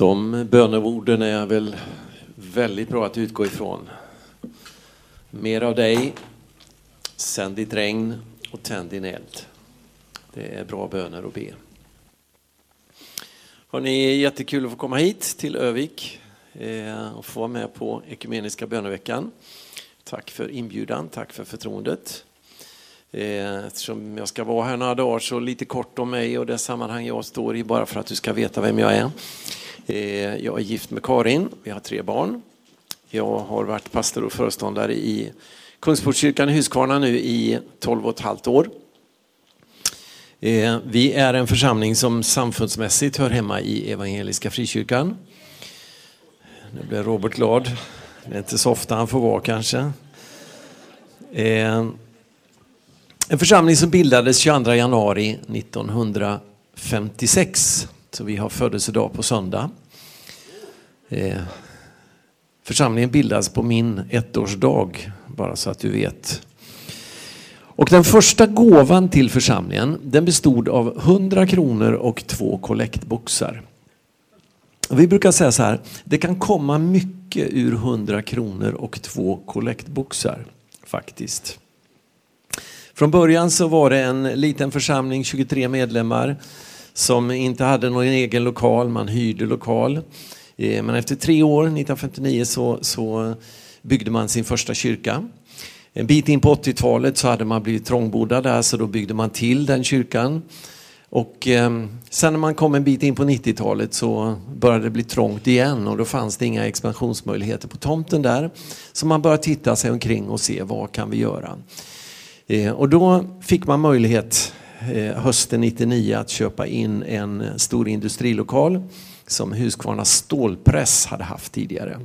De böneorden är väl väldigt bra att utgå ifrån. Mer av dig, sänd ditt regn och tänd din eld. Det är bra böner att be. Hörrni, jättekul att få komma hit till Övik eh, och få vara med på Ekumeniska böneveckan. Tack för inbjudan, tack för förtroendet. Eh, eftersom jag ska vara här några dagar så lite kort om mig och det sammanhang jag står i bara för att du ska veta vem jag är. Eh, jag är gift med Karin, vi har tre barn. Jag har varit pastor och föreståndare i Kungsportskyrkan i Huskvarna nu i 12 och ett halvt år. Eh, vi är en församling som samfundsmässigt hör hemma i Evangeliska Frikyrkan. Nu blir Robert glad. Det är inte så ofta han får vara kanske. En församling som bildades 22 januari 1956. Så vi har födelsedag på söndag. Eh, församlingen bildades på min ettårsdag, bara så att du vet. Och den första gåvan till församlingen den bestod av 100 kronor och två kollektboxar. Vi brukar säga så här, det kan komma mycket ur 100 kronor och två kollektboxar faktiskt. Från början så var det en liten församling, 23 medlemmar, som inte hade någon egen lokal, man hyrde lokal. Eh, men efter tre år, 1959, så, så byggde man sin första kyrka. En bit in på 80-talet så hade man blivit trångbodda där så då byggde man till den kyrkan. Och eh, sen när man kom en bit in på 90-talet så började det bli trångt igen och då fanns det inga expansionsmöjligheter på tomten där. Så man började titta sig omkring och se vad kan vi göra. Eh, och då fick man möjlighet eh, hösten 99 att köpa in en eh, stor industrilokal som Husqvarna stålpress hade haft tidigare.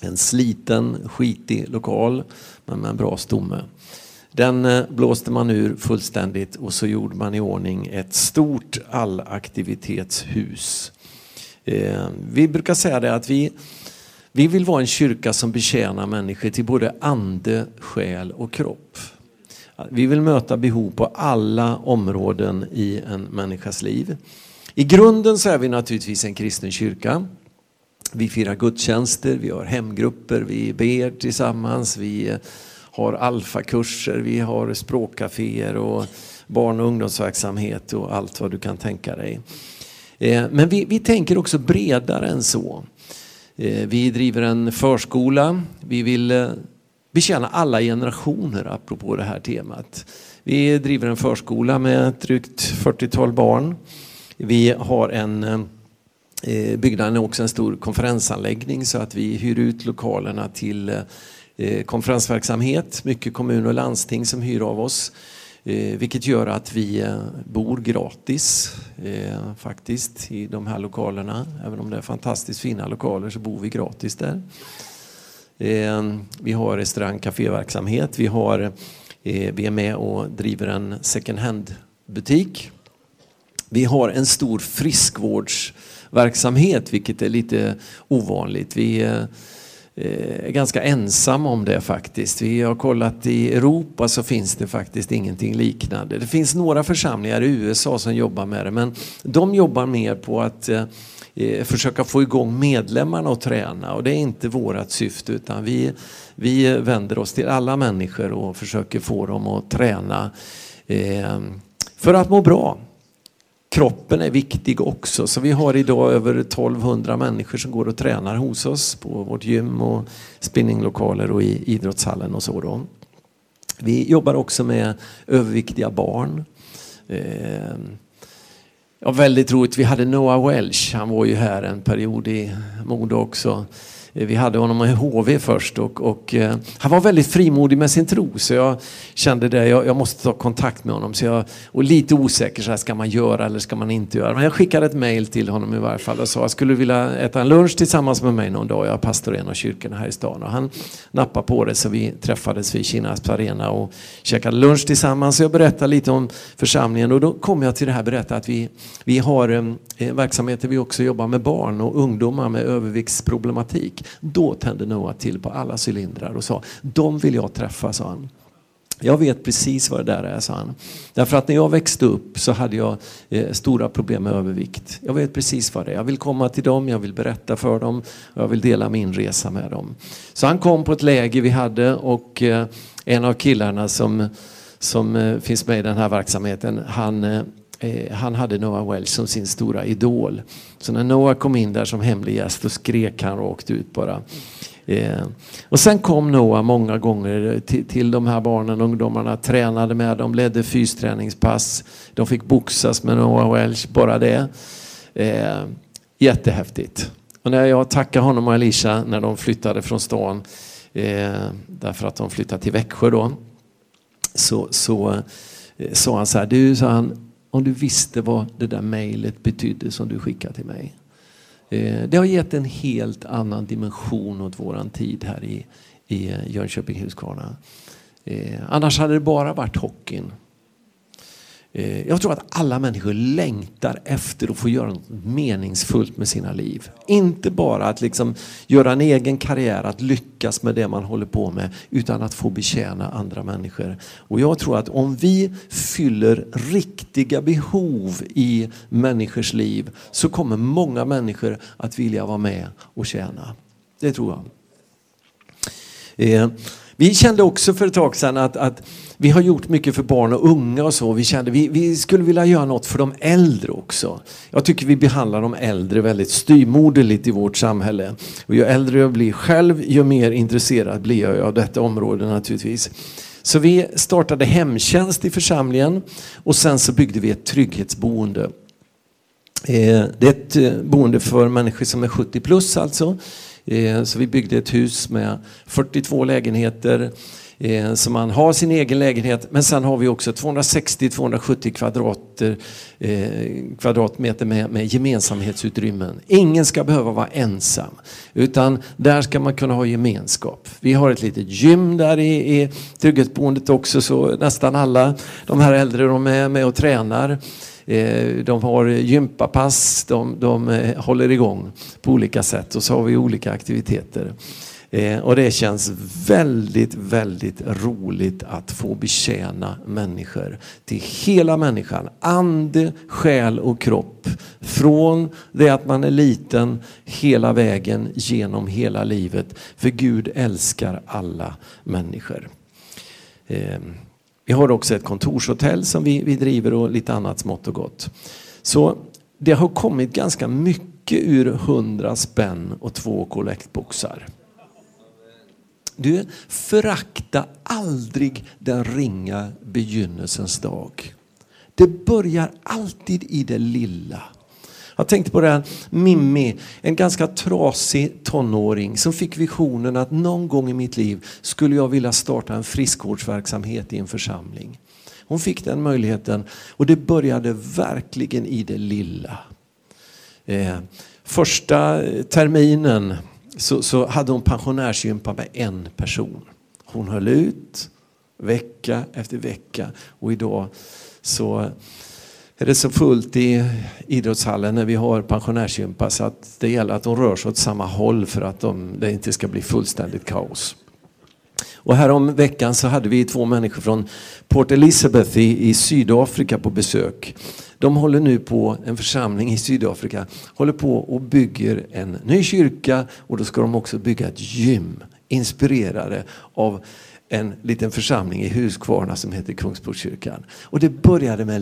En sliten, skitig lokal men med en bra stomme. Den blåste man ur fullständigt och så gjorde man i ordning ett stort allaktivitetshus. Vi brukar säga det att vi, vi vill vara en kyrka som betjänar människor till både ande, själ och kropp. Vi vill möta behov på alla områden i en människas liv. I grunden så är vi naturligtvis en kristen kyrka. Vi firar gudstjänster, vi har hemgrupper, vi ber tillsammans, vi har alfakurser, vi har språkcaféer och barn och ungdomsverksamhet och allt vad du kan tänka dig. Eh, men vi, vi tänker också bredare än så. Eh, vi driver en förskola, vi vill eh, betjäna alla generationer apropå det här temat. Vi driver en förskola med drygt 40-tal barn. Vi har en eh, byggnaden är också en stor konferensanläggning så att vi hyr ut lokalerna till eh, konferensverksamhet. Mycket kommun och landsting som hyr av oss. Eh, vilket gör att vi bor gratis faktiskt i de här lokalerna. Även om det är fantastiskt fina lokaler så bor vi gratis där. Ehm, vi har restaurang kaféverksamhet. Vi, har, eh, vi är med och driver en second hand-butik. Vi har en stor friskvårdsverksamhet, vilket är lite ovanligt. Vi eh, eh, är ganska ensamma om det faktiskt. Vi har kollat i Europa så finns det faktiskt ingenting liknande. Det finns några församlingar i USA som jobbar med det men de jobbar mer på att Eh, försöka få igång medlemmarna att träna och det är inte vårt syfte utan vi, vi vänder oss till alla människor och försöker få dem att träna eh, för att må bra. Kroppen är viktig också så vi har idag över 1200 människor som går och tränar hos oss på vårt gym och spinninglokaler och i idrottshallen och så. Då. Vi jobbar också med överviktiga barn. Eh, Ja, väldigt roligt. Vi hade Noah Welch. Han var ju här en period i Modo också. Eh, vi hade honom i HV först och, och eh, han var väldigt frimodig med sin tro så jag kände det, jag, jag, måste ta kontakt med honom. Så jag, och lite osäker, så här, ska man göra eller ska man inte göra? Men jag skickade ett mail till honom i varje fall och sa jag skulle vilja äta en lunch tillsammans med mig någon dag. Jag är pastor i en av kyrkorna här i stan och han nappade på det så vi träffades vid Kinas arena och käkade lunch tillsammans. Så jag berättade lite om församlingen och då kom jag till det här berätta att vi, vi har eh, verksamheter vi också jobbar med barn och ungdomar med överviktsproblematik. Då tände Noah till på alla cylindrar och sa, de vill jag träffa, sa han. Jag vet precis vad det där är, sa han. Därför att när jag växte upp så hade jag eh, stora problem med övervikt. Jag vet precis vad det är. Jag vill komma till dem, jag vill berätta för dem och jag vill dela min resa med dem. Så han kom på ett läger vi hade och eh, en av killarna som, som eh, finns med i den här verksamheten, han, eh, eh, han hade Noah Welch som sin stora idol. Så när Noah kom in där som hemlig gäst då skrek han rakt ut bara. Eh, och sen kom Noah många gånger till, till de här barnen och ungdomarna, tränade med dem, ledde fysträningspass. De fick boxas med Noah Welch, bara det. Eh, jättehäftigt. Och när jag tackade honom och Alicia när de flyttade från stan, eh, därför att de flyttade till Växjö då, så, så eh, sa han så här, du, sa han, om du visste vad det där mejlet betydde som du skickade till mig. Eh, det har gett en helt annan dimension åt våran tid här i, i eh, Jönköping Huskvarna. Eh, annars hade det bara varit hockeyn. Eh, jag tror att alla människor längtar efter att få göra något meningsfullt med sina liv. Inte bara att liksom göra en egen karriär, att lyckas med det man håller på med, utan att få betjäna andra människor. Och jag tror att om vi fyller riktiga behov i människors liv så kommer många människor att vilja vara med och tjäna. Det tror jag. Eh, vi kände också för ett tag sedan att, att vi har gjort mycket för barn och unga och så. Vi kände vi, vi skulle vilja göra något för de äldre också. Jag tycker vi behandlar de äldre väldigt styrmoderligt i vårt samhälle. Och ju äldre jag blir själv, ju mer intresserad blir jag av detta område naturligtvis. Så vi startade hemtjänst i församlingen och sen så byggde vi ett trygghetsboende. Eh, det är ett eh, boende för människor som är 70 plus alltså. Eh, så vi byggde ett hus med 42 lägenheter Eh, så man har sin egen lägenhet men sen har vi också 260-270 kvadrater, eh, kvadratmeter med, med gemensamhetsutrymmen. Ingen ska behöva vara ensam utan där ska man kunna ha gemenskap. Vi har ett litet gym där i, i trygghetsboendet också så nästan alla de här äldre de är med och tränar. Eh, de har gympapass, de, de eh, håller igång på olika sätt och så har vi olika aktiviteter. Eh, och det känns väldigt, väldigt roligt att få betjäna människor till hela människan. Ande, själ och kropp. Från det att man är liten hela vägen genom hela livet. För Gud älskar alla människor. Eh, vi har också ett kontorshotell som vi, vi driver och lite annat smått och gott. Så det har kommit ganska mycket ur hundra spänn och två kollektboxar. Du, förakta aldrig den ringa begynnelsens dag. Det börjar alltid i det lilla. Jag tänkte på det här Mimmi, en ganska trasig tonåring som fick visionen att någon gång i mitt liv skulle jag vilja starta en friskvårdsverksamhet i en församling. Hon fick den möjligheten och det började verkligen i det lilla. Eh, första terminen så, så hade hon pensionärsgympa med en person. Hon höll ut vecka efter vecka och idag så är det så fullt i idrottshallen när vi har pensionärsgympa så att det gäller att de rör sig åt samma håll för att de, det inte ska bli fullständigt kaos. Och härom veckan så hade vi två människor från Port Elizabeth i, i Sydafrika på besök. De håller nu på, en församling i Sydafrika, håller på och bygger en ny kyrka och då ska de också bygga ett gym inspirerade av en liten församling i Huskvarna som heter Kungsportskyrkan. Och det började med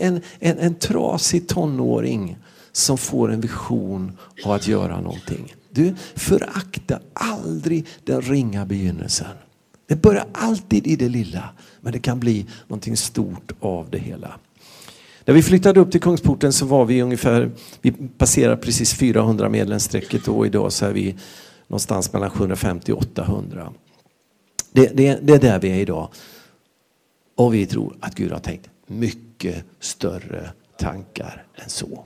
en, en, en trasig tonåring som får en vision av att göra någonting. Du, förakta aldrig den ringa begynnelsen. Det börjar alltid i det lilla, men det kan bli någonting stort av det hela. När vi flyttade upp till Kungsporten så var vi ungefär, vi passerade precis 400 medlemsstrecket och idag så är vi någonstans mellan 750 och 800. Det, det, det är där vi är idag. Och vi tror att Gud har tänkt mycket större tankar än så.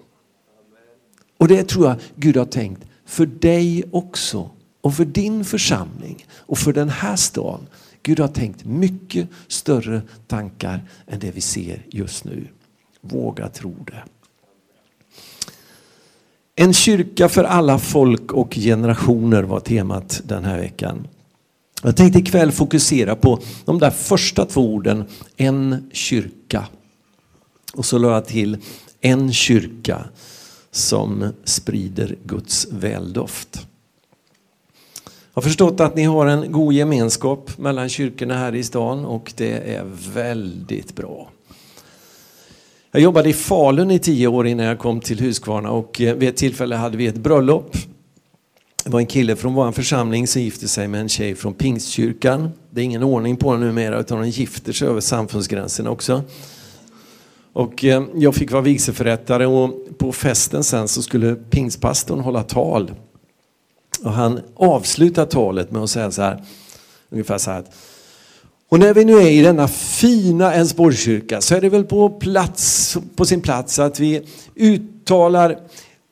Och det tror jag Gud har tänkt för dig också och för din församling och för den här staden. Gud har tänkt mycket större tankar än det vi ser just nu. Våga tro det. En kyrka för alla folk och generationer var temat den här veckan. Jag tänkte ikväll fokusera på de där första två orden, en kyrka. Och så la jag till en kyrka som sprider Guds väldoft. Jag har förstått att ni har en god gemenskap mellan kyrkorna här i stan och det är väldigt bra. Jag jobbade i Falun i tio år innan jag kom till Huskvarna och eh, vid ett tillfälle hade vi ett bröllop. Det var en kille från vår församling som gifte sig med en tjej från Pingstkyrkan. Det är ingen ordning på det numera utan de gifter sig över samfundsgränsen också. Och eh, jag fick vara vigselförrättare och på festen sen så skulle pingstpastorn hålla tal. Och han avslutar talet med att säga så här, ungefär så här. Och när vi nu är i denna fina Älvsborgskyrka så är det väl på, plats, på sin plats att vi uttalar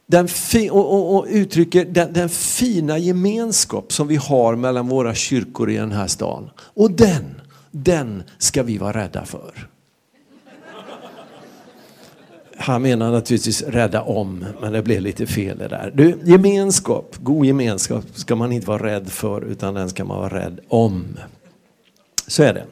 den och, och, och, uttrycker den, den, fina gemenskap som vi har mellan våra kyrkor i den här stan. Och den, den ska vi vara rädda för. Han menar naturligtvis rädda om, men det blev lite fel det där. Du, gemenskap, god gemenskap ska man inte vara rädd för utan den ska man vara rädd om. Så är det.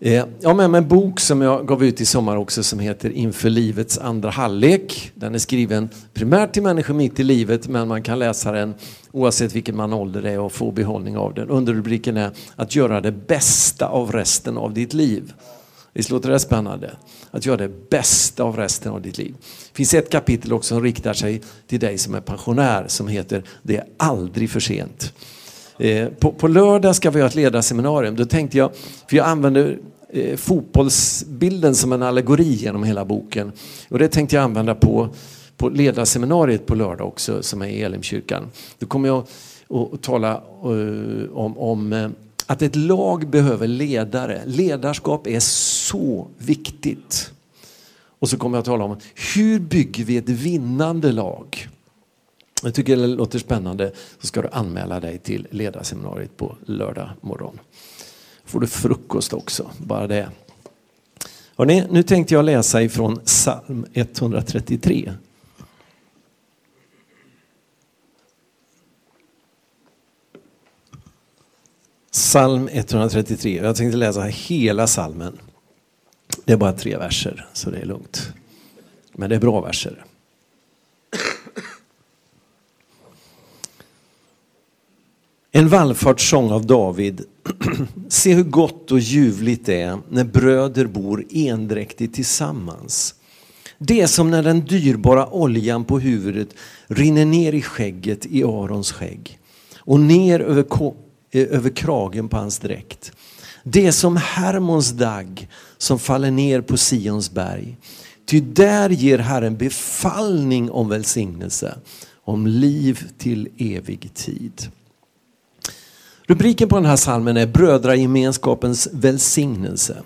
Eh, jag har med mig en bok som jag gav ut i sommar också som heter Inför livets andra halvlek. Den är skriven primärt till människor mitt i livet men man kan läsa den oavsett vilken man ålder är och få behållning av den. Underrubriken är Att göra det bästa av resten av ditt liv. Visst låter det spännande? Att göra det bästa av resten av ditt liv. Det finns ett kapitel också som riktar sig till dig som är pensionär som heter Det är aldrig för sent. Eh, på, på lördag ska vi ha ett ledarseminarium. Då tänkte jag, för jag använder eh, fotbollsbilden som en allegori genom hela boken. Och det tänkte jag använda på, på ledarseminariet på lördag också som är i Elimkyrkan. Då kommer jag att tala eh, om, om eh, att ett lag behöver ledare. Ledarskap är så viktigt. Och så kommer jag att tala om hur bygger vi ett vinnande lag? Jag tycker det låter spännande så ska du anmäla dig till ledarseminariet på lördag morgon. får du frukost också, bara det. Hörrni, nu tänkte jag läsa ifrån psalm 133. Psalm 133. Jag tänkte läsa hela psalmen. Det är bara tre verser, så det är lugnt. Men det är bra verser. En vallfartssång av David. Se hur gott och ljuvligt det är när bröder bor endräktigt tillsammans. Det är som när den dyrbara oljan på huvudet rinner ner i skägget i Arons skägg och ner över, Eh, över kragen på hans dräkt. Det är som Hermons dagg som faller ner på Sions berg. Ty där ger Herren befallning om välsignelse, om liv till evig tid. Rubriken på den här salmen är Brödragemenskapens välsignelse.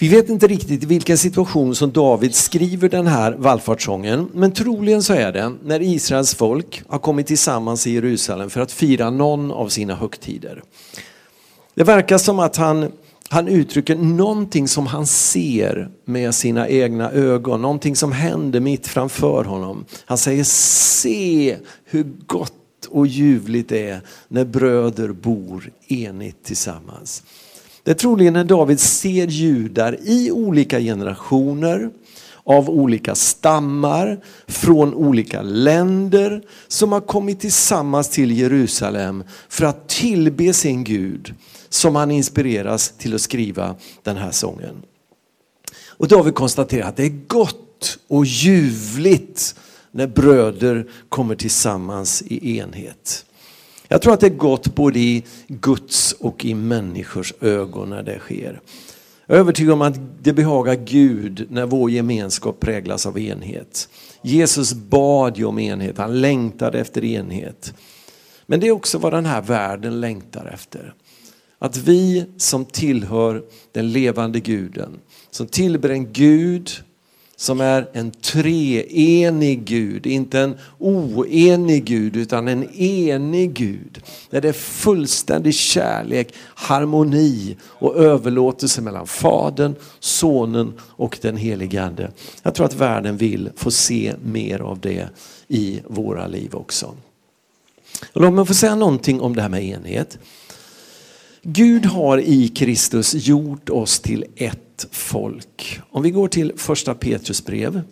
Vi vet inte riktigt i vilken situation som David skriver den här vallfartssången, men troligen så är det när Israels folk har kommit tillsammans i Jerusalem för att fira någon av sina högtider. Det verkar som att han, han uttrycker någonting som han ser med sina egna ögon, någonting som händer mitt framför honom. Han säger se hur gott och ljuvligt det är när bröder bor enigt tillsammans. Det är troligen när David ser judar i olika generationer, av olika stammar, från olika länder som har kommit tillsammans till Jerusalem för att tillbe sin Gud som han inspireras till att skriva den här sången. Och David konstaterar att det är gott och ljuvligt när bröder kommer tillsammans i enhet. Jag tror att det är gott både i Guds och i människors ögon när det sker. Jag är övertygad om att det behagar Gud när vår gemenskap präglas av enhet. Jesus bad ju om enhet, han längtade efter enhet. Men det är också vad den här världen längtar efter. Att vi som tillhör den levande guden, som tillber en Gud som är en treenig Gud, inte en oenig Gud utan en enig Gud. Där det är fullständig kärlek, harmoni och överlåtelse mellan Fadern, Sonen och den helige Ande. Jag tror att världen vill få se mer av det i våra liv också. Låt mig få säga någonting om det här med enhet. Gud har i Kristus gjort oss till ett folk. Om vi går till första Petrus brev.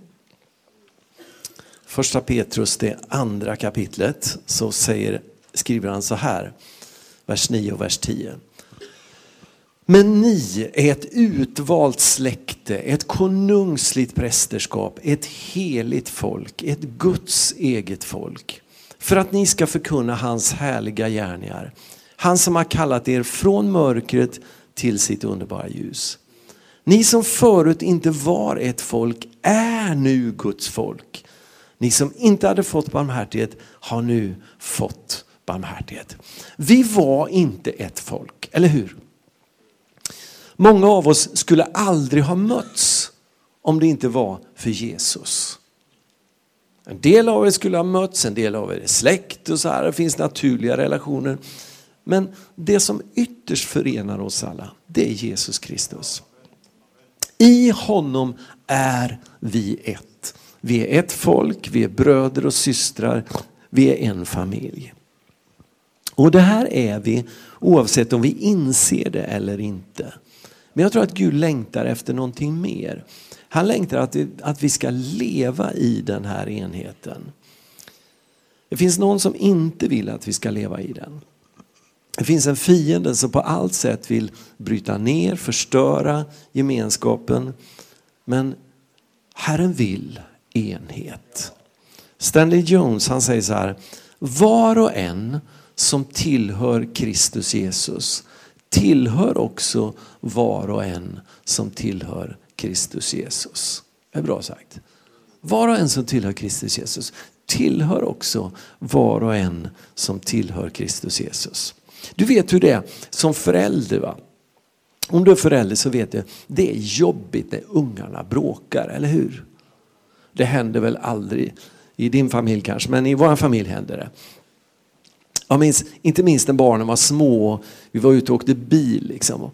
Första Petrus, det andra kapitlet, så säger, skriver han så här, vers 9 och vers 10. Men ni är ett utvalt släkte, ett konungsligt prästerskap, ett heligt folk, ett Guds eget folk. För att ni ska förkunna hans härliga gärningar. Han som har kallat er från mörkret till sitt underbara ljus. Ni som förut inte var ett folk är nu Guds folk. Ni som inte hade fått barmhärtighet har nu fått barmhärtighet. Vi var inte ett folk, eller hur? Många av oss skulle aldrig ha mötts om det inte var för Jesus. En del av er skulle ha mötts, en del av er är släkt och så här, det finns naturliga relationer. Men det som ytterst förenar oss alla, det är Jesus Kristus. I honom är vi ett. Vi är ett folk, vi är bröder och systrar, vi är en familj. Och det här är vi oavsett om vi inser det eller inte. Men jag tror att Gud längtar efter någonting mer. Han längtar att, att vi ska leva i den här enheten. Det finns någon som inte vill att vi ska leva i den. Det finns en fiende som på allt sätt vill bryta ner, förstöra gemenskapen. Men Herren vill enhet. Stanley Jones han säger så här, var och en som tillhör Kristus Jesus tillhör också var och en som tillhör Kristus Jesus. Det är bra sagt. Var och en som tillhör Kristus Jesus tillhör också var och en som tillhör Kristus Jesus. Du vet hur det är som förälder. va? Om du är förälder så vet du, det är jobbigt när ungarna bråkar, eller hur? Det händer väl aldrig i din familj kanske, men i vår familj händer det. Jag minns, inte minst när barnen var små, vi var ute och åkte bil. Liksom.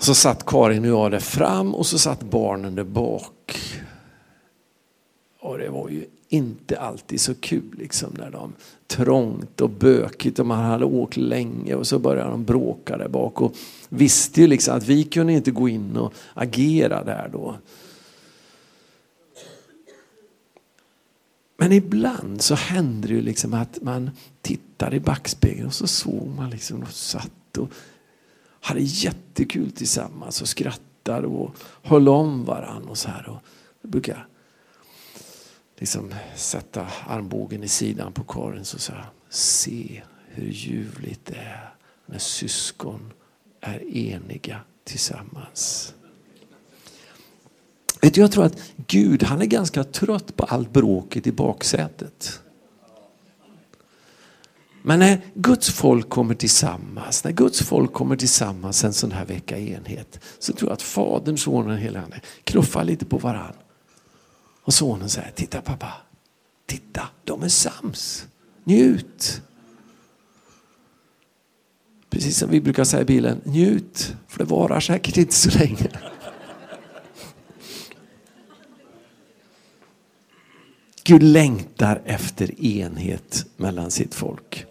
Så satt Karin och jag där fram och så satt barnen där bak. Och det var ju inte alltid så kul liksom när de trångt och bökigt och man hade åkt länge och så började de bråka där bak och visste ju liksom att vi kunde inte gå in och agera där då. Men ibland så hände det ju liksom att man tittade i backspegeln och så såg man liksom och satt och hade jättekul tillsammans och skrattade och höll om varandra och så här. Och det brukar liksom sätta armbågen i sidan på Karin och säga se hur ljuvligt det är när syskon är eniga tillsammans. Vet du, jag tror att Gud han är ganska trött på allt bråket i baksätet. Men när Guds folk kommer tillsammans, när Guds folk kommer tillsammans en sån här vecka i enhet, så tror jag att Fadern, Sonen och Helige Ande knuffar lite på varann. Och sonen säger, titta pappa, titta, de är sams. Njut. Precis som vi brukar säga i bilen, njut, för det varar säkert inte så länge. Gud längtar efter enhet mellan sitt folk.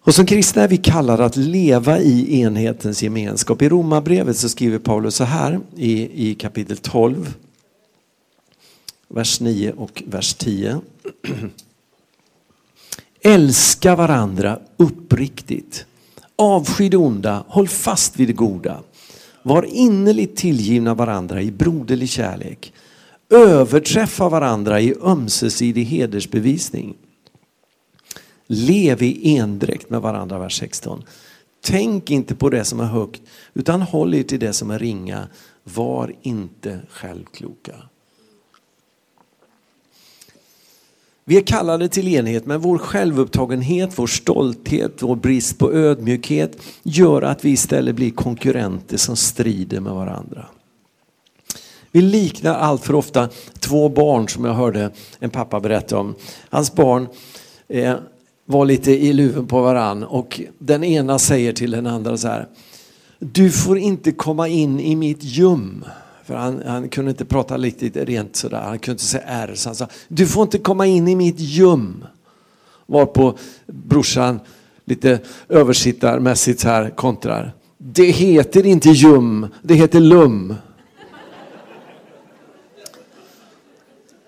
Och som kristna är vi kallade att leva i enhetens gemenskap. I Romarbrevet så skriver Paulus så här i, i kapitel 12, vers 9 och vers 10. Älska varandra uppriktigt. Avsky det onda, håll fast vid det goda. Var innerligt tillgivna varandra i broderlig kärlek överträffa varandra i ömsesidig hedersbevisning. Lev i endräkt med varandra, vers 16. Tänk inte på det som är högt, utan håll er till det som är ringa. Var inte självkloka. Vi är kallade till enhet, men vår självupptagenhet, vår stolthet, vår brist på ödmjukhet gör att vi istället blir konkurrenter som strider med varandra. Vi liknar allt för ofta två barn som jag hörde en pappa berätta om. Hans barn eh, var lite i luven på varann och den ena säger till den andra så här. Du får inte komma in i mitt göm för han, han kunde inte prata riktigt rent sådär, han kunde inte säga R. Så han sa, du får inte komma in i mitt göm. Varpå brorsan lite översittarmässigt så här kontrar. Det heter inte ljum, det heter lum.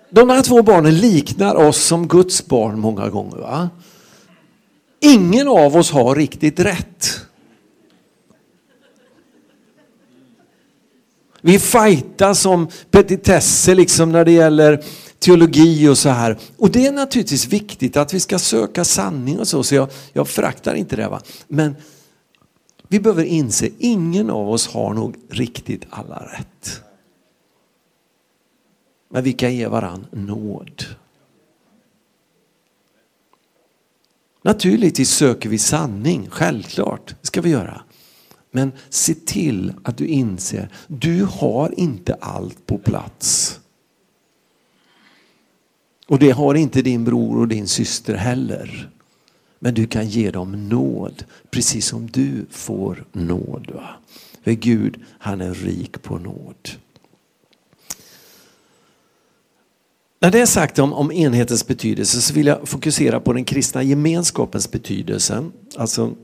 De här två barnen liknar oss som Guds barn många gånger. Va? Ingen av oss har riktigt rätt. Vi fightas om petitesser liksom när det gäller teologi och så här. Och det är naturligtvis viktigt att vi ska söka sanning och så, så jag, jag föraktar inte det. Va? Men vi behöver inse, ingen av oss har nog riktigt alla rätt. Men vi kan ge varann nåd. Naturligtvis söker vi sanning, självklart. Det ska vi göra. Men se till att du inser, du har inte allt på plats. Och det har inte din bror och din syster heller. Men du kan ge dem nåd, precis som du får nåd. Va? För Gud, han är rik på nåd. När det är sagt om, om enhetens betydelse så vill jag fokusera på den kristna gemenskapens betydelse. Alltså,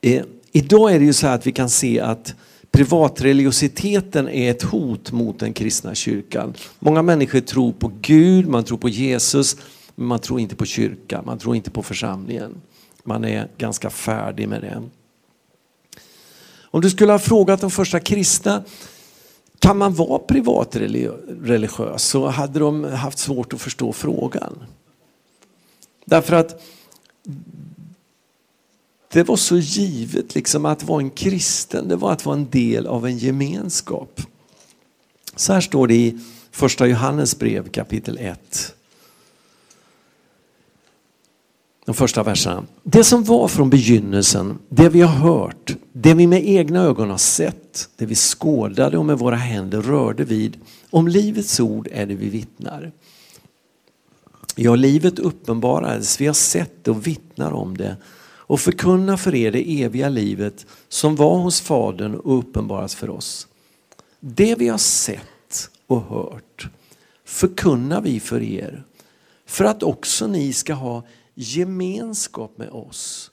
eh, idag är det ju så att vi kan se att privatreligiositeten är ett hot mot den kristna kyrkan. Många människor tror på Gud, man tror på Jesus, men man tror inte på kyrkan, man tror inte på församlingen. Man är ganska färdig med det. Om du skulle ha frågat de första kristna kan man vara privatreligiös så hade de haft svårt att förstå frågan. Därför att det var så givet liksom att vara en kristen, det var att vara en del av en gemenskap. Så här står det i första Johannes brev kapitel 1. De första verserna. Det som var från begynnelsen, det vi har hört, det vi med egna ögon har sett, det vi skådade och med våra händer rörde vid. Om livets ord är det vi vittnar. Ja, livet uppenbarades, vi har sett det och vittnar om det och förkunna för er det eviga livet som var hos Fadern och uppenbaras för oss. Det vi har sett och hört förkunnar vi för er för att också ni ska ha gemenskap med oss.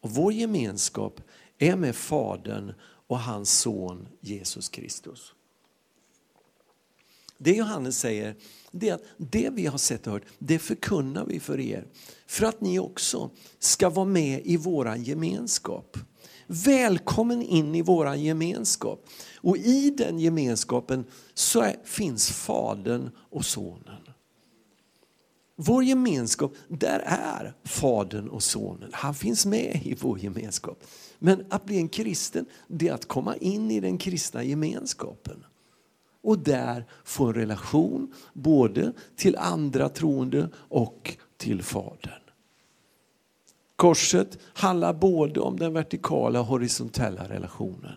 Och vår gemenskap är med Fadern och hans son Jesus Kristus. Det Johannes säger det är att det vi har sett och hört, det förkunnar vi för er. För att ni också ska vara med i vår gemenskap. Välkommen in i vår gemenskap. Och i den gemenskapen så är, finns Fadern och Sonen. Vår gemenskap, där är Fadern och Sonen. Han finns med i vår gemenskap. Men att bli en kristen, det är att komma in i den kristna gemenskapen. Och där få en relation både till andra troende och till Fadern. Korset handlar både om den vertikala och horisontella relationen.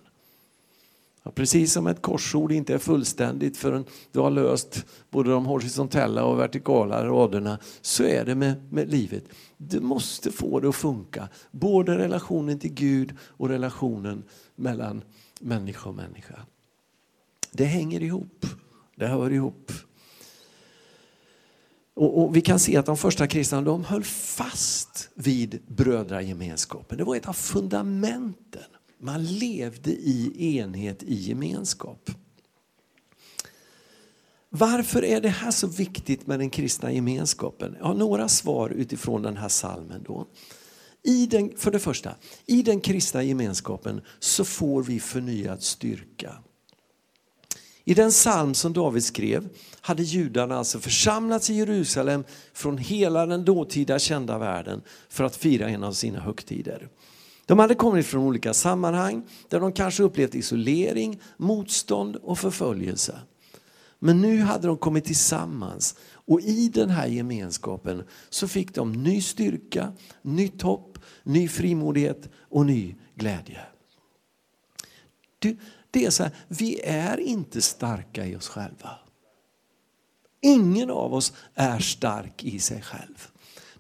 Precis som ett korsord inte är fullständigt förrän du har löst både de horisontella och vertikala raderna, så är det med, med livet. Du måste få det att funka, både relationen till Gud och relationen mellan människa och människa. Det hänger ihop, det hör ihop. Och, och, vi kan se att de första kristna de höll fast vid brödragemenskapen. Det var ett av fundamenten. Man levde i enhet, i gemenskap. Varför är det här så viktigt med den kristna gemenskapen? Jag har några svar utifrån den här salmen. Då. I den, för det första, i den kristna gemenskapen så får vi förnyad styrka. I den psalm som David skrev hade judarna alltså församlats i Jerusalem från hela den dåtida kända världen för att fira en av sina högtider. De hade kommit från olika sammanhang där de kanske upplevt isolering, motstånd och förföljelse. Men nu hade de kommit tillsammans och i den här gemenskapen så fick de ny styrka, nytt hopp, ny frimodighet och ny glädje. Du, det är så här, vi är inte starka i oss själva. Ingen av oss är stark i sig själv.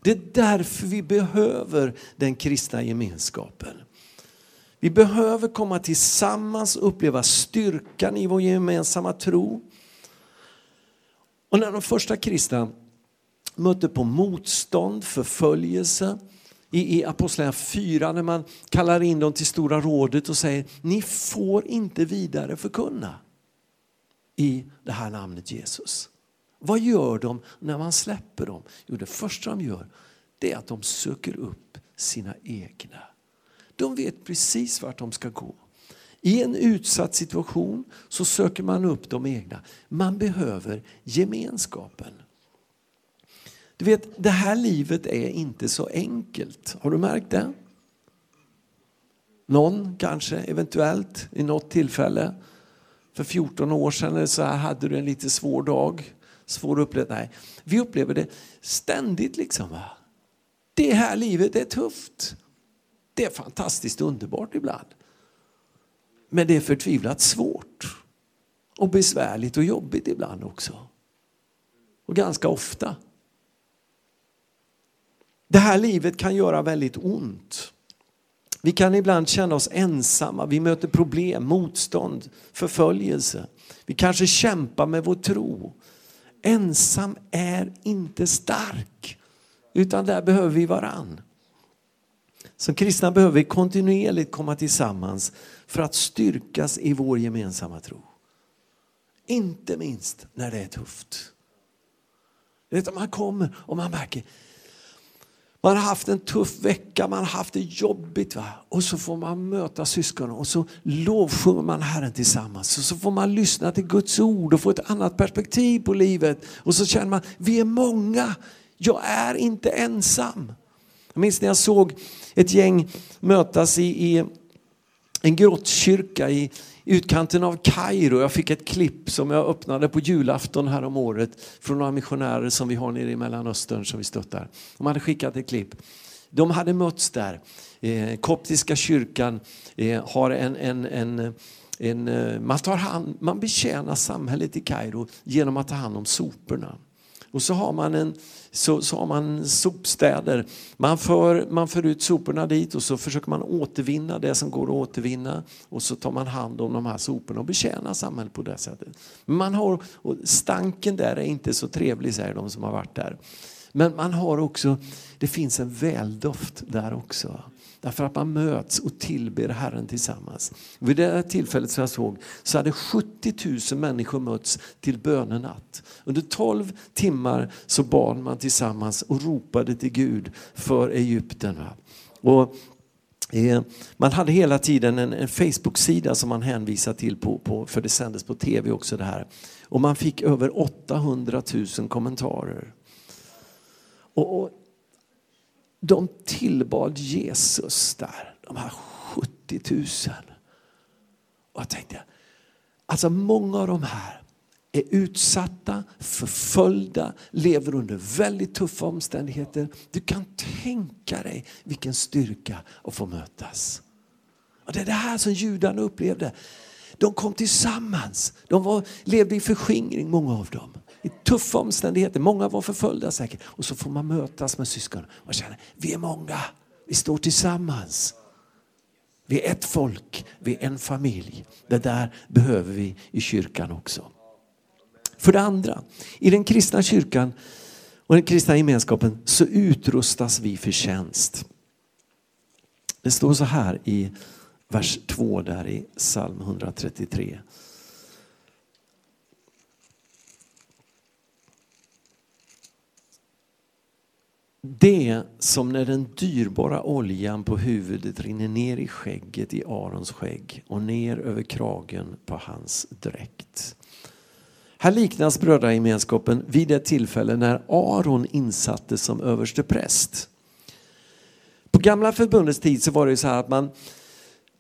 Det är därför vi behöver den kristna gemenskapen. Vi behöver komma tillsammans och uppleva styrkan i vår gemensamma tro. Och när de första kristna mötte på motstånd, förföljelse. I, i Apostlagärningarna 4 när man kallar in dem till Stora rådet och säger ni får inte vidare förkunna i det här namnet Jesus. Vad gör de när man släpper dem? Jo, det första de gör det är att de söker upp sina egna. De vet precis vart de ska gå. I en utsatt situation så söker man upp de egna. Man behöver gemenskapen. Du vet, det här livet är inte så enkelt. Har du märkt det? Någon kanske, eventuellt, i något tillfälle. För 14 år sedan så hade du en lite svår dag. Svår upplevelse. Nej, vi upplever det ständigt liksom. Va? Det här livet är tufft. Det är fantastiskt underbart ibland. Men det är förtvivlat svårt. Och besvärligt och jobbigt ibland också. Och ganska ofta. Det här livet kan göra väldigt ont. Vi kan ibland känna oss ensamma, vi möter problem, motstånd, förföljelse. Vi kanske kämpar med vår tro. Ensam är inte stark, utan där behöver vi varann. Som kristna behöver vi kontinuerligt komma tillsammans för att styrkas i vår gemensamma tro. Inte minst när det är tufft. Man kommer och man märker man har haft en tuff vecka, man har haft det jobbigt. Va? Och så får man möta syskonen och så lovsjunger man Herren tillsammans. Och så får man lyssna till Guds ord och få ett annat perspektiv på livet. Och så känner man, vi är många, jag är inte ensam. Jag minns när jag såg ett gäng mötas i, i en grottkyrka i, utkanten av Kairo. Jag fick ett klipp som jag öppnade på julafton här om året från några missionärer som vi har nere i Mellanöstern som vi stöttar. De hade skickat ett klipp. De hade mötts där. Eh, koptiska kyrkan eh, har en, en, en en, eh, man, tar hand, man betjänar samhället i Kairo genom att ta hand om soporna. Och så har man, en, så, så har man sopstäder. Man för, man för ut soporna dit och så försöker man återvinna det som går att återvinna. Och så tar man hand om de här soporna och betjänar samhället på det sättet. Man har, stanken där är inte så trevlig säger de som har varit där. Men man har också, det finns en väldoft där också. Därför att man möts och tillber Herren tillsammans. Vid det tillfället som jag såg så hade 70 000 människor mötts till bönenatt. Under 12 timmar så bad man tillsammans och ropade till Gud för Egypten. Och eh, man hade hela tiden en, en Facebook-sida som man hänvisade till, på, på, för det sändes på tv också det här. Och man fick över 800 000 kommentarer. Och, och de tillbad Jesus där, de här 70 000. Och jag tänkte, alltså många av de här är utsatta, förföljda, lever under väldigt tuffa omständigheter. Du kan tänka dig vilken styrka att få mötas. Och det är det här som judarna upplevde. De kom tillsammans. De var, levde i förskingring, många av dem i tuffa omständigheter. Många var förföljda säkert. Och så får man mötas med syskon och känna, vi är många, vi står tillsammans. Vi är ett folk, vi är en familj. Det där behöver vi i kyrkan också. För det andra, i den kristna kyrkan och den kristna gemenskapen så utrustas vi för tjänst. Det står så här i vers 2 där i psalm 133. Det som när den dyrbara oljan på huvudet rinner ner i skägget i Arons skägg och ner över kragen på hans dräkt. Här liknas brödragemenskapen vid ett tillfälle när Aron insattes som överste präst. På gamla förbundets tid så var det så här att man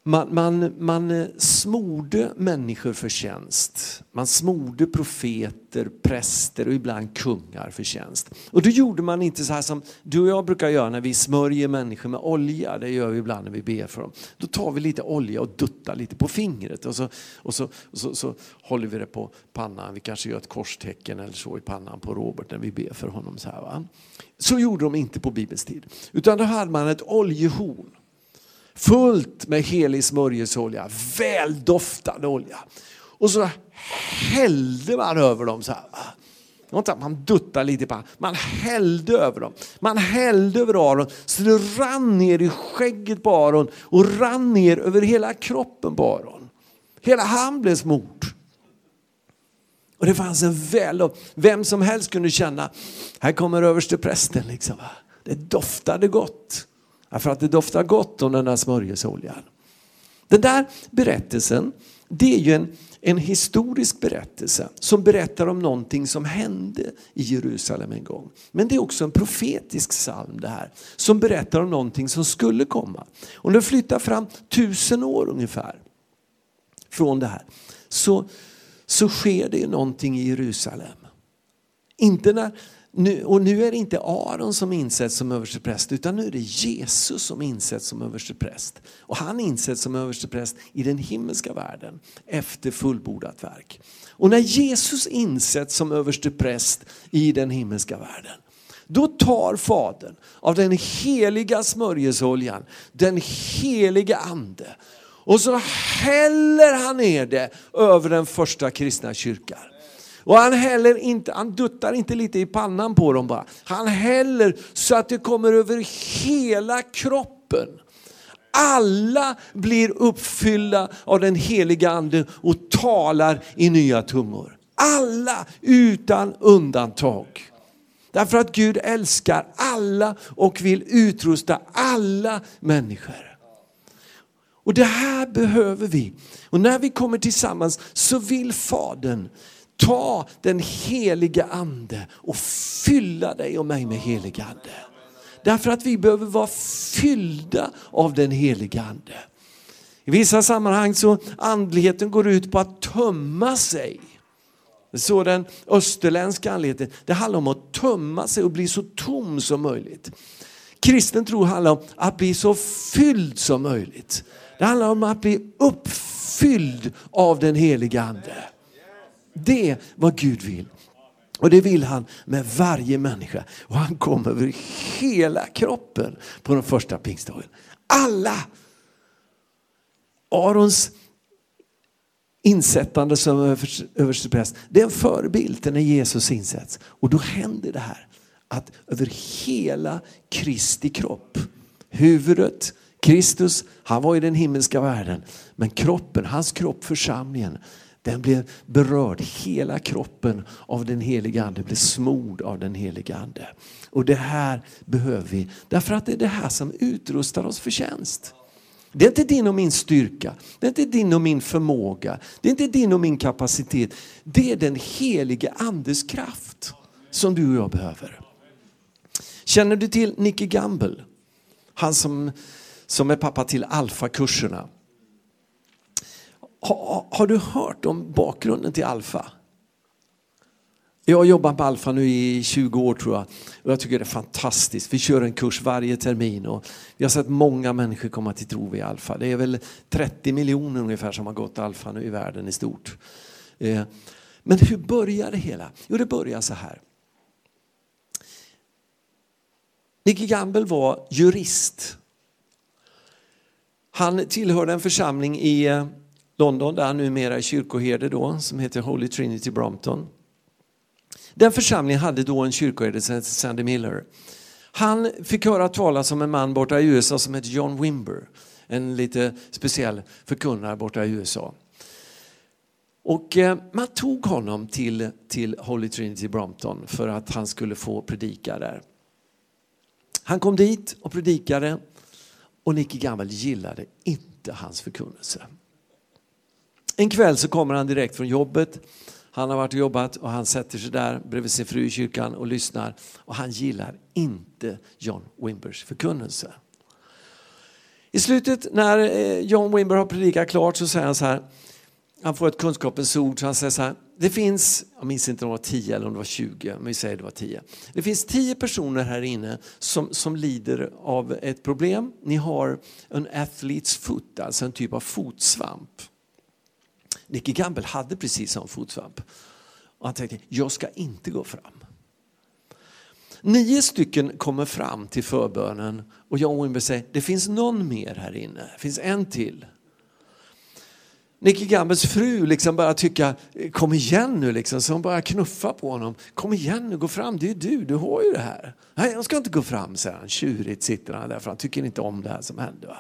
man, man, man eh, smorde människor för tjänst. Man smorde profeter, präster och ibland kungar för tjänst. Och då gjorde man inte så här som du och jag brukar göra när vi smörjer människor med olja. Det gör vi ibland när vi ber för dem. Då tar vi lite olja och duttar lite på fingret och så, och så, och så, så håller vi det på pannan. Vi kanske gör ett korstecken eller så i pannan på Robert när vi ber för honom. Så, här, va? så gjorde de inte på Bibelns tid. Utan då hade man ett oljehorn fullt med helig smörjelseolja, väldoftande olja. Och så hällde man över dem så här. inte att man duttade lite på man hällde över dem. Man hällde över Aron så det rann ner i skägget på Aron och rann ner över hela kroppen på Aron. Hela han blev smort. Och det fanns en väl och vem som helst kunde känna, här kommer översteprästen liksom. Det doftade gott. För att det doftar gott om den där smörjelseoljan. Den där berättelsen, det är ju en, en historisk berättelse som berättar om någonting som hände i Jerusalem en gång. Men det är också en profetisk psalm det här, som berättar om någonting som skulle komma. Om du flyttar fram tusen år ungefär från det här, så, så sker det någonting i Jerusalem. Inte när nu, och nu är det inte Aron som insätts som överstepräst utan nu är det Jesus som insätts som överstepräst. Och han insätts som överstepräst i den himmelska världen efter fullbordat verk. Och när Jesus insätts som överstepräst i den himmelska världen då tar Fadern av den heliga smörjesoljan, den heliga ande och så häller han ner det över den första kristna kyrkan. Och han häller inte, han duttar inte lite i pannan på dem bara. Han häller så att det kommer över hela kroppen. Alla blir uppfyllda av den heliga ande och talar i nya tungor. Alla utan undantag. Därför att Gud älskar alla och vill utrusta alla människor. Och det här behöver vi. Och när vi kommer tillsammans så vill Fadern ta den heliga ande och fylla dig och mig med helig ande. Därför att vi behöver vara fyllda av den heliga ande. I vissa sammanhang så andligheten går ut på att tömma sig. Så den österländska andligheten, det handlar om att tömma sig och bli så tom som möjligt. Kristen tro handlar om att bli så fylld som möjligt. Det handlar om att bli uppfylld av den heliga ande. Det är vad Gud vill. Och det vill han med varje människa. Och han kom över hela kroppen på den första pingstdagen. Alla! Arons insättande som överstepräst, det är en förebild till när Jesus insätts. Och då händer det här att över hela Kristi kropp, huvudet, Kristus, han var i den himmelska världen, men kroppen, hans kropp, församlingen, den blev berörd, hela kroppen av den heliga Ande blev smord av den heliga Ande. Och det här behöver vi, därför att det är det här som utrustar oss för tjänst. Det är inte din och min styrka, det är inte din och min förmåga, det är inte din och min kapacitet. Det är den helige Andes kraft som du och jag behöver. Känner du till Nicky Gamble? Han som, som är pappa till Alfa-kurserna. Har, har, du hört om bakgrunden till Alfa? Jag har jobbat med Alfa nu i 20 år tror jag. Och jag tycker det är fantastiskt. Vi kör en kurs varje termin och vi har sett många människor komma till tro vid Alfa. Det är väl 30 miljoner ungefär som har gått Alfa nu i världen i stort. Eh, men hur börjar det hela? Jo, det börjar så här. Nicky Gamble var jurist. Han tillhörde en församling i eh, London där han numera är kyrkoherde då, som heter Holy Trinity Brompton. Den församlingen hade då en kyrkoherde som hette Sandy Miller. Han fick höra talas om en man borta i USA som hette John Wimber. En lite speciell förkunnare borta i USA. Och eh, man tog honom till, till Holy Trinity Brompton för att han skulle få predika där. Han kom dit och predikade och Nicky Gamble gillade inte hans förkunnelse. En kväll så kommer han direkt från jobbet. Han har varit och jobbat och han sätter sig där bredvid sin fru i kyrkan och lyssnar. Och han gillar inte John Wimbers förkunnelse. I slutet när eh, John Wimber har predikat klart så säger han så här. Han får ett kunskapens ord så han säger så här. Det finns, jag minns inte om det var 10 eller om det var 20, men vi säger det var 10. Det finns 10 personer här inne som, som lider av ett problem. Ni har en athlete's foot, alltså en typ av fotsvamp. Nicky Gamble hade precis som fotsvamp. Och han tänkte, jag ska inte gå fram. Nio stycken kommer fram till förbönen och John Wimber säger, det finns någon mer här inne, det finns en till. Nicky Gambels fru liksom börjar tycka, kom igen nu liksom, så hon börjar knuffa på honom. Kom igen nu, gå fram, det är du, du har ju det här. Nej, jag ska inte gå fram, säger han. Tjurigt sitter han där för han tycker inte om det här som hände. Va?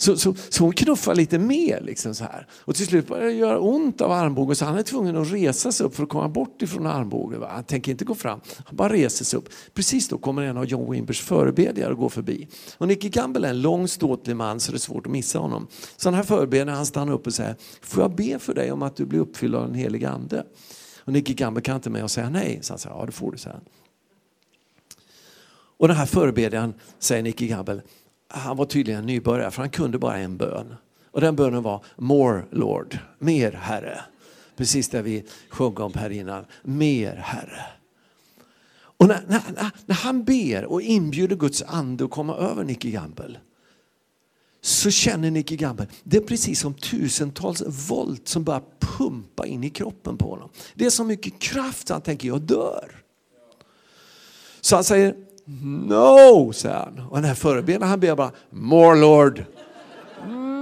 Så, så, så hon knuffar lite mer. Liksom så här. Och till slut börjar det göra ont av armbågen så han är tvungen att resa sig upp för att komma bort ifrån armbågen. Va? Han tänker inte gå fram, han bara reser sig upp. Precis då kommer en av John Wimbers förebedjare att gå förbi. Och Nicky Gamble är en lång ståtlig man så det är svårt att missa honom. Så den här förebedjaren han stannar upp och säger, får jag be för dig om att du blir uppfylld av den helige ande? Och Nicky Gamble kan inte med och säga nej. Så han säger, ja det får du, säga. Och den här förebedjaren säger Nicky Gamble, han var tydligen nybörjare för han kunde bara en bön. Och den bönen var More Lord, mer Herre. Precis det vi sjöng om här innan, mer Herre. Och när, när, när, han ber och inbjuder Guds ande att komma över Nicky Gamble så känner Nicky Gamble, det är precis som tusentals volt som börjar pumpa in i kroppen på honom. Det är så mycket kraft så han tänker, jag dör. Så han säger, No, säger han. Och den här förebedjaren han ber bara More Lord.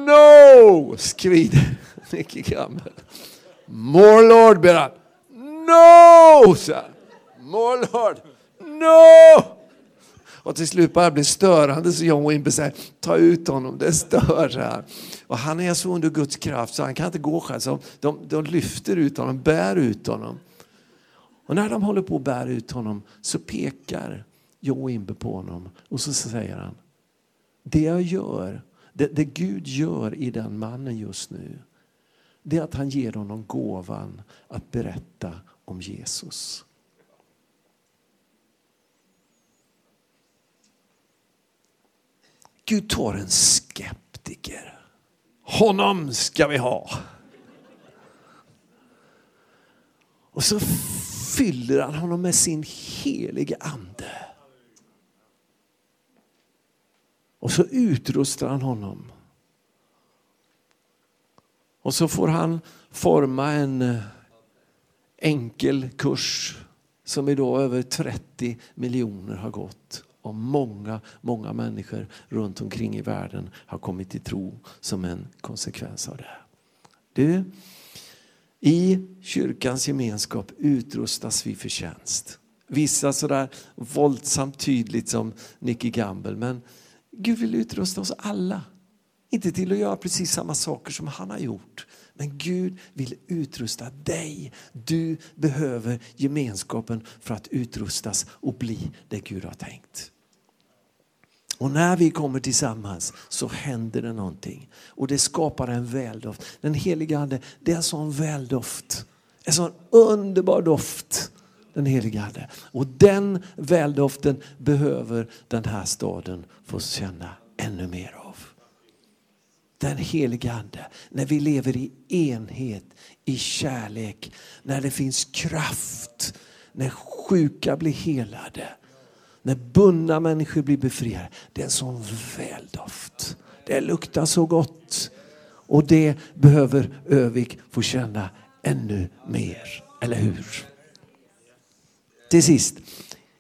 No, skrider Nicky Gammel. More Lord ber han. No, säger han. More Lord. No! Och till slut bara blir störande så John Wimber säger ta ut honom, det stör. Så här. Och han är så under Guds kraft så han kan inte gå själv. Så de, de lyfter ut honom, bär ut honom. Och när de håller på att bära ut honom så pekar Joe Imbe på honom och så säger han det jag gör, det, det Gud gör i den mannen just nu det är att han ger honom gåvan att berätta om Jesus. Gud tar en skeptiker. Honom ska vi ha. Och så fyller han honom med sin helige ande. Och så utrustar han honom. Och så får han forma en eh, enkel kurs som idag över 30 miljoner har gått. Och många, många människor runt omkring i världen har kommit till tro som en konsekvens av det. Du, i kyrkans gemenskap utrustas vi för tjänst. Vissa sådär våldsamt tydligt som Nicky Gamble, men Gud vill utrusta oss alla. Inte till att göra precis samma saker som han har gjort. Men Gud vill utrusta dig. Du behöver gemenskapen för att utrustas och bli det Gud har tänkt. Och när vi kommer tillsammans så händer det någonting. Och det skapar en väldoft. Den heliga Ande, det är en sån väldoft. En sån underbar doft den helige Ande. Och den väldoften behöver den här staden få känna ännu mer av. Den helige Ande, när vi lever i enhet, i kärlek, när det finns kraft, när sjuka blir helade, när bundna människor blir befriade. Det är en sån väldoft. Det luktar så gott. Och det behöver Övik få känna ännu mer, eller hur? Till sist,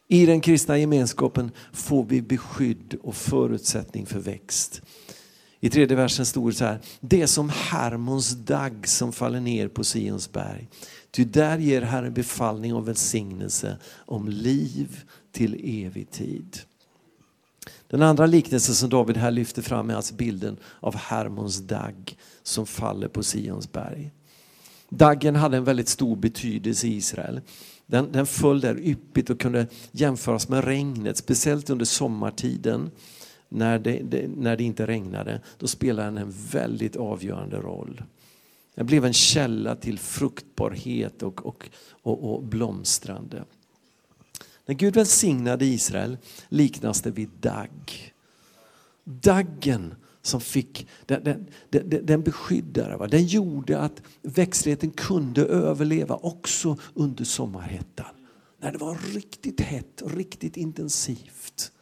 i den kristna gemenskapen får vi beskydd och förutsättning för växt. I tredje versen stod det så här, det är som Hermons dagg som faller ner på Sions berg. Ty där ger Herren befallning och välsignelse, om liv till evig tid. Den andra liknelsen som David här lyfter fram är alltså bilden av Hermons dagg som faller på Sions berg. Daggen hade en väldigt stor betydelse i Israel. Den, den föll där yppigt och kunde jämföras med regnet, speciellt under sommartiden när det, det, när det inte regnade. Då spelade den en väldigt avgörande roll. Den blev en källa till fruktbarhet och, och, och, och blomstrande. När Gud välsignade Israel liknas det vid dagg. Daggen som fick, den, den, den, den beskyddade. Va? Den gjorde att växtligheten kunde överleva också under sommarhettan. När det var riktigt hett och riktigt intensivt.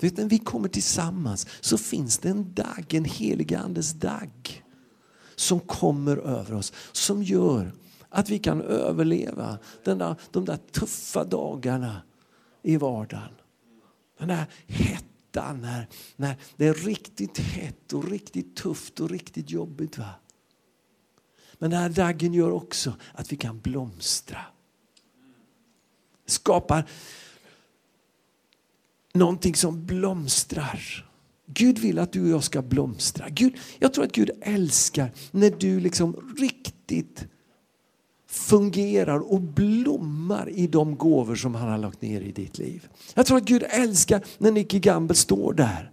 vet, när vi kommer tillsammans så finns det en dagg, en helig andes dagg som kommer över oss, som gör att vi kan överleva den där, de där tuffa dagarna i vardagen. Den där hett längtan när, när det är riktigt hett och riktigt tufft och riktigt jobbigt. Va? Men den här daggen gör också att vi kan blomstra. Skapar någonting som blomstrar. Gud vill att du och jag ska blomstra. Gud, jag tror att Gud älskar när du liksom riktigt fungerar och blommar i de gåvor som han har lagt ner i ditt liv. Jag tror att Gud älskar när Nicky Gamble står där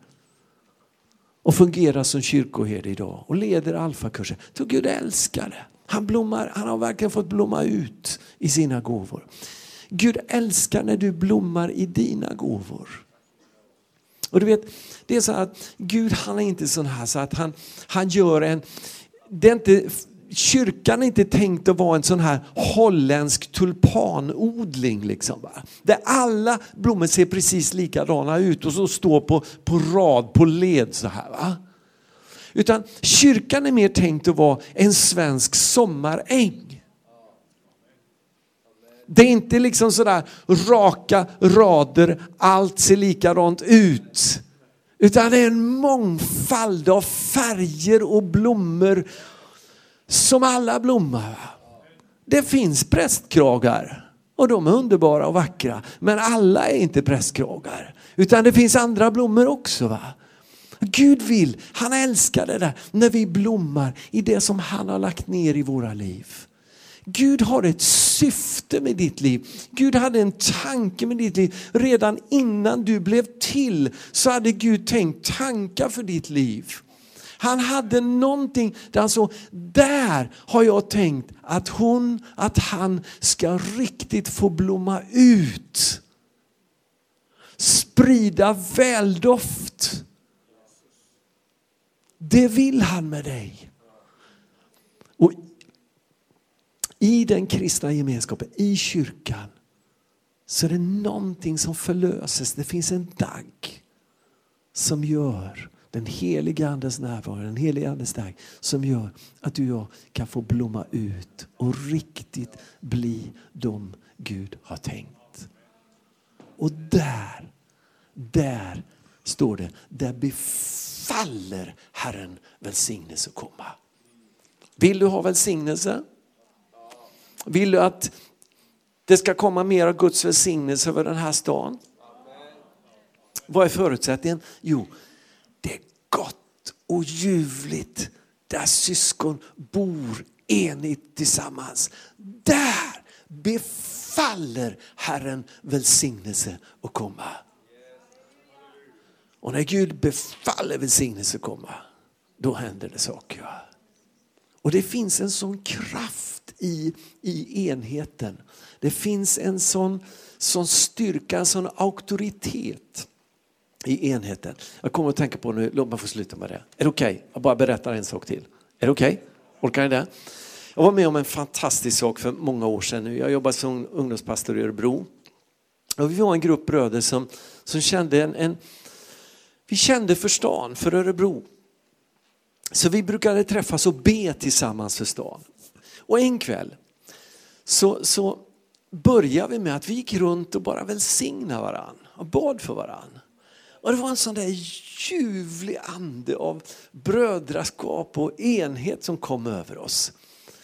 och fungerar som kyrkoherde idag och leder alfakurser. Jag tror Gud älskar det. Han, blommar, han har verkligen fått blomma ut i sina gåvor. Gud älskar när du blommar i dina gåvor. Och du vet, det är så att Gud han är inte sån här så att han, han gör en, det är inte kyrkan är inte tänkt att vara en sån här holländsk tulpanodling. Liksom, va? Där alla blommor ser precis likadana ut och så står på, på rad, på led så här. Va? Utan kyrkan är mer tänkt att vara en svensk sommaräng. Det är inte liksom sådär raka rader, allt ser likadant ut. Utan det är en mångfald av färger och blommor som alla blommar. Det finns prästkragar och de är underbara och vackra. Men alla är inte prästkragar. Utan det finns andra blommor också. va. Gud vill, han älskar det där när vi blommar i det som han har lagt ner i våra liv. Gud har ett syfte med ditt liv. Gud hade en tanke med ditt liv. Redan innan du blev till så hade Gud tänkt tankar för ditt liv. Han hade någonting där han såg, där har jag tänkt att hon, att han ska riktigt få blomma ut. Sprida väldoft. Det vill han med dig. Och i den kristna gemenskapen, i kyrkan, så är det någonting som förlöses. Det finns en dagg som gör den heliga Andes närvaro, den heliga Andes dag som gör att du och jag kan få blomma ut och riktigt bli de Gud har tänkt. Och där, där står det, där befaller Herren välsignelse komma. Vill du ha välsignelse? Vill du att det ska komma mer av Guds välsignelse över den här stan? Vad är förutsättningen? Jo, det är gott och ljuvligt där syskon bor enigt tillsammans. Där befaller Herren välsignelse att komma. Och när Gud befaller välsignelse att komma, då händer det saker. Och det finns en sån kraft i, i enheten. Det finns en sån, sån styrka, en sån auktoritet i enheten. Jag kommer att tänka på nu, låt mig få sluta med det. Är det okej? Okay? Jag bara berättar en sak till. Är det okej? Okay? Orkar ni det? Jag var med om en fantastisk sak för många år sedan nu. Jag jobbade som ungdomspastor i Örebro. Och vi var en grupp bröder som, som kände en, en vi kände för stan, för Örebro. Så vi brukade träffas och be tillsammans för stan. Och en kväll så, så började vi med att vi gick runt och bara välsignade varann och bad för varann. Och det var en sån där ljuvlig ande av brödraskap och enhet som kom över oss.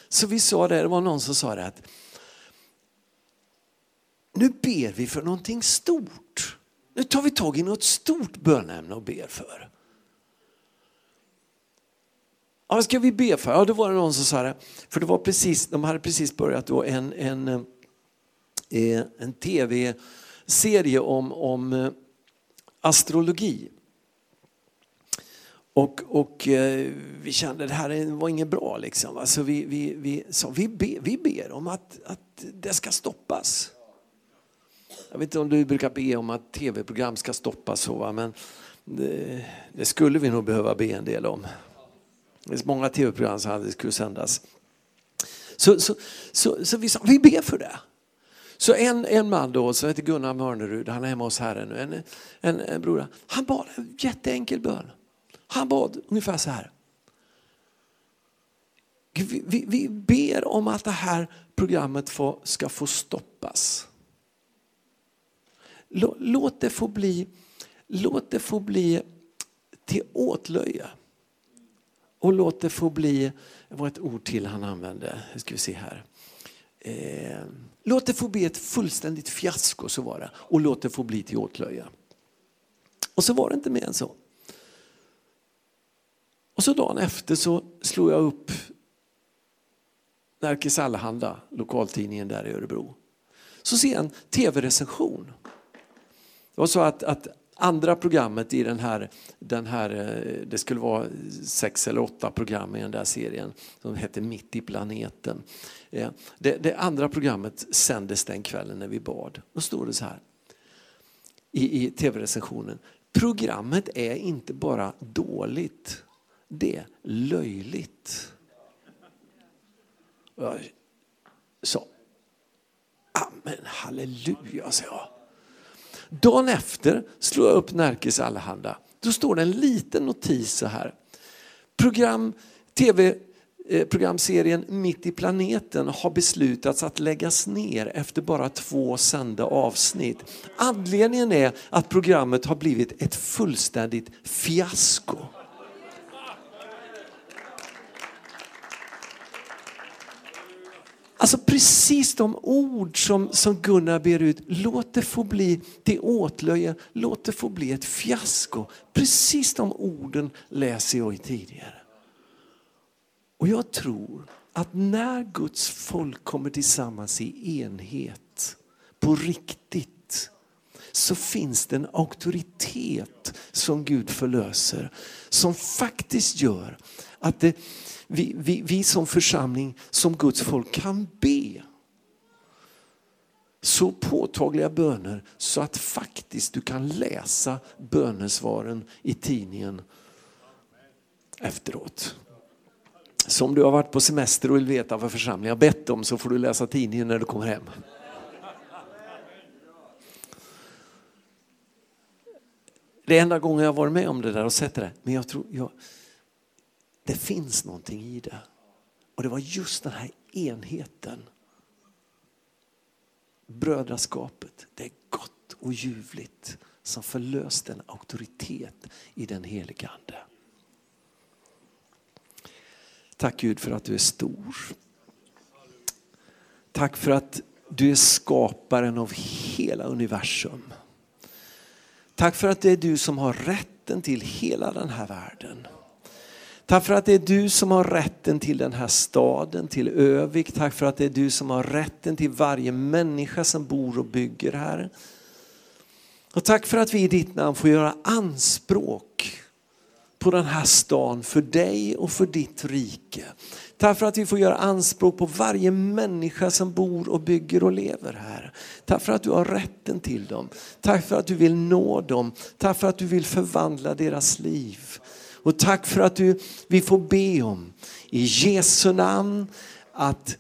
Så vi sa det, det var någon som sa det att nu ber vi för någonting stort. Nu tar vi tag i något stort bönämne och ber för. Ja, vad ska vi be för? Ja, då var det någon som sa det. För det var precis, de hade precis börjat då en, en, eh, en tv-serie om, om eh, astrologi. Och, och eh, vi kände att det här var inget bra. Liksom. Alltså vi, vi, vi, så vi, be, vi ber om att, att det ska stoppas. Jag vet inte om du brukar be om att tv-program ska stoppas så, va? men det, det, skulle vi nog behöva be en del om. Det finns många tv-program som aldrig skulle sändas. Så, så, så, så vi sa, vi ber för det. Så en, en man då som heter Gunnar Mörnerud, han är hemma hos Herren nu, en, en, en bror, han bad en jätteenkel bön. Han bad ungefär så här. Vi, vi, vi ber om att det här programmet få, ska få stoppas. Låt det få bli, låt det få bli till åtlöje. Och låt det få bli, det var ett ord till han använde, nu ska vi se här. Eh, låt det få bli ett fullständigt fiasko, så var det. Och låt det få bli till åtlöja. Och så var det inte mer än så. Och så dagen efter så slog jag upp Närkes Allehanda, lokaltidningen där i Örebro. Så ser jag en tv-recension. Det var så att, att andra programmet i den här, den här, eh, det skulle vara sex eller åtta program i den där serien som hette Mitt i planeten. Eh, det, det andra programmet sändes den kvällen när vi bad. Då står det så här i, i tv-recensionen. Programmet är inte bara dåligt, det är löjligt. Och jag sa, ah, amen halleluja, sa jag. Dagen efter slår jag upp Närkes Allehanda. Då står det en liten notis så här. Program, TV eh, programserien Mitt i planeten har beslutats att läggas ner efter bara två sända avsnitt. Anledningen är att programmet har blivit ett fullständigt fiasko. Alltså precis de ord som, som Gunnar ber ut, låt det få bli till åtlöje, låt det få bli ett fiasko. Precis de orden läser jag i tidigare. Och jag tror att när Guds folk kommer tillsammans i enhet, på riktigt, så finns det en auktoritet som Gud förlöser. Som faktiskt gör att det, vi, vi, vi som församling, som Guds folk kan be så påtagliga böner så att faktiskt du kan läsa bönesvaren i tidningen efteråt. Så om du har varit på semester och vill veta vad församlingen har bett om så får du läsa tidningen när du kommer hem. Det är enda gången jag har varit med om det där och sett det. Men jag tror, jag, det finns någonting i det. Och det var just den här enheten. Brödraskapet, det är gott och ljuvligt som förlöste en auktoritet i den helige Ande. Tack Gud för att du är stor. Tack för att du är skaparen av hela universum. Tack för att det är du som har rätten till hela den här världen. Tack för att det är du som har rätten till den här staden, till Övik. Tack för att det är du som har rätten till varje människa som bor och bygger här. Och tack för att vi i ditt namn får göra anspråk på den här stan för dig och för ditt rike. Tack för att vi får göra anspråk på varje människa som bor och bygger och lever här. Tack för att du har rätten till dem. Tack för att du vill nå dem. Tack för att du vill förvandla deras liv. Och tack för att du, vi får be om i Jesu namn att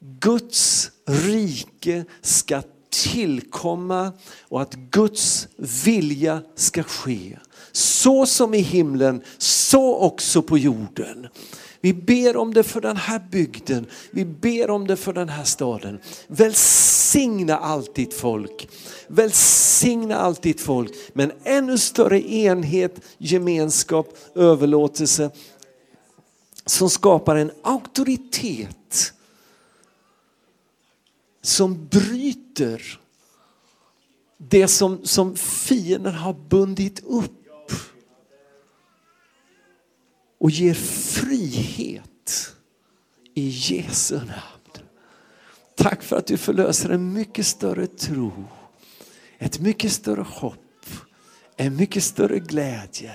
Guds rike ska tillkomma och att Guds vilja ska ske. Så som i himlen, så också på jorden. Vi ber om det för den här bygden, vi ber om det för den här staden. Välsigna allt ditt folk. Välsigna allt ditt folk med en ännu större enhet, gemenskap, överlåtelse som skapar en auktoritet som bryter det som, som fienden har bundit upp och ger frihet i Jesu namn. Tack för att du förlöser en mycket större tro, ett mycket större hopp, en mycket större glädje,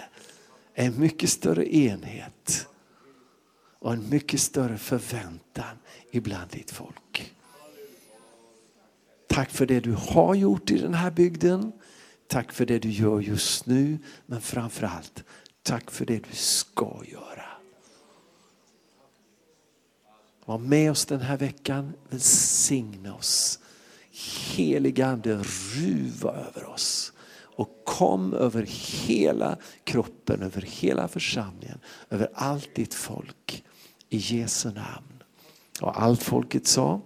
en mycket större enhet och en mycket större förväntan ibland ditt folk. Tack för det du har gjort i den här bygden. Tack för det du gör just nu. Men framförallt Tack för det du ska göra. Var med oss den här veckan. Välsigna oss. Heliga Ande, ruva över oss. Och kom över hela kroppen, över hela församlingen, över allt ditt folk. I Jesu namn. Och allt folket sa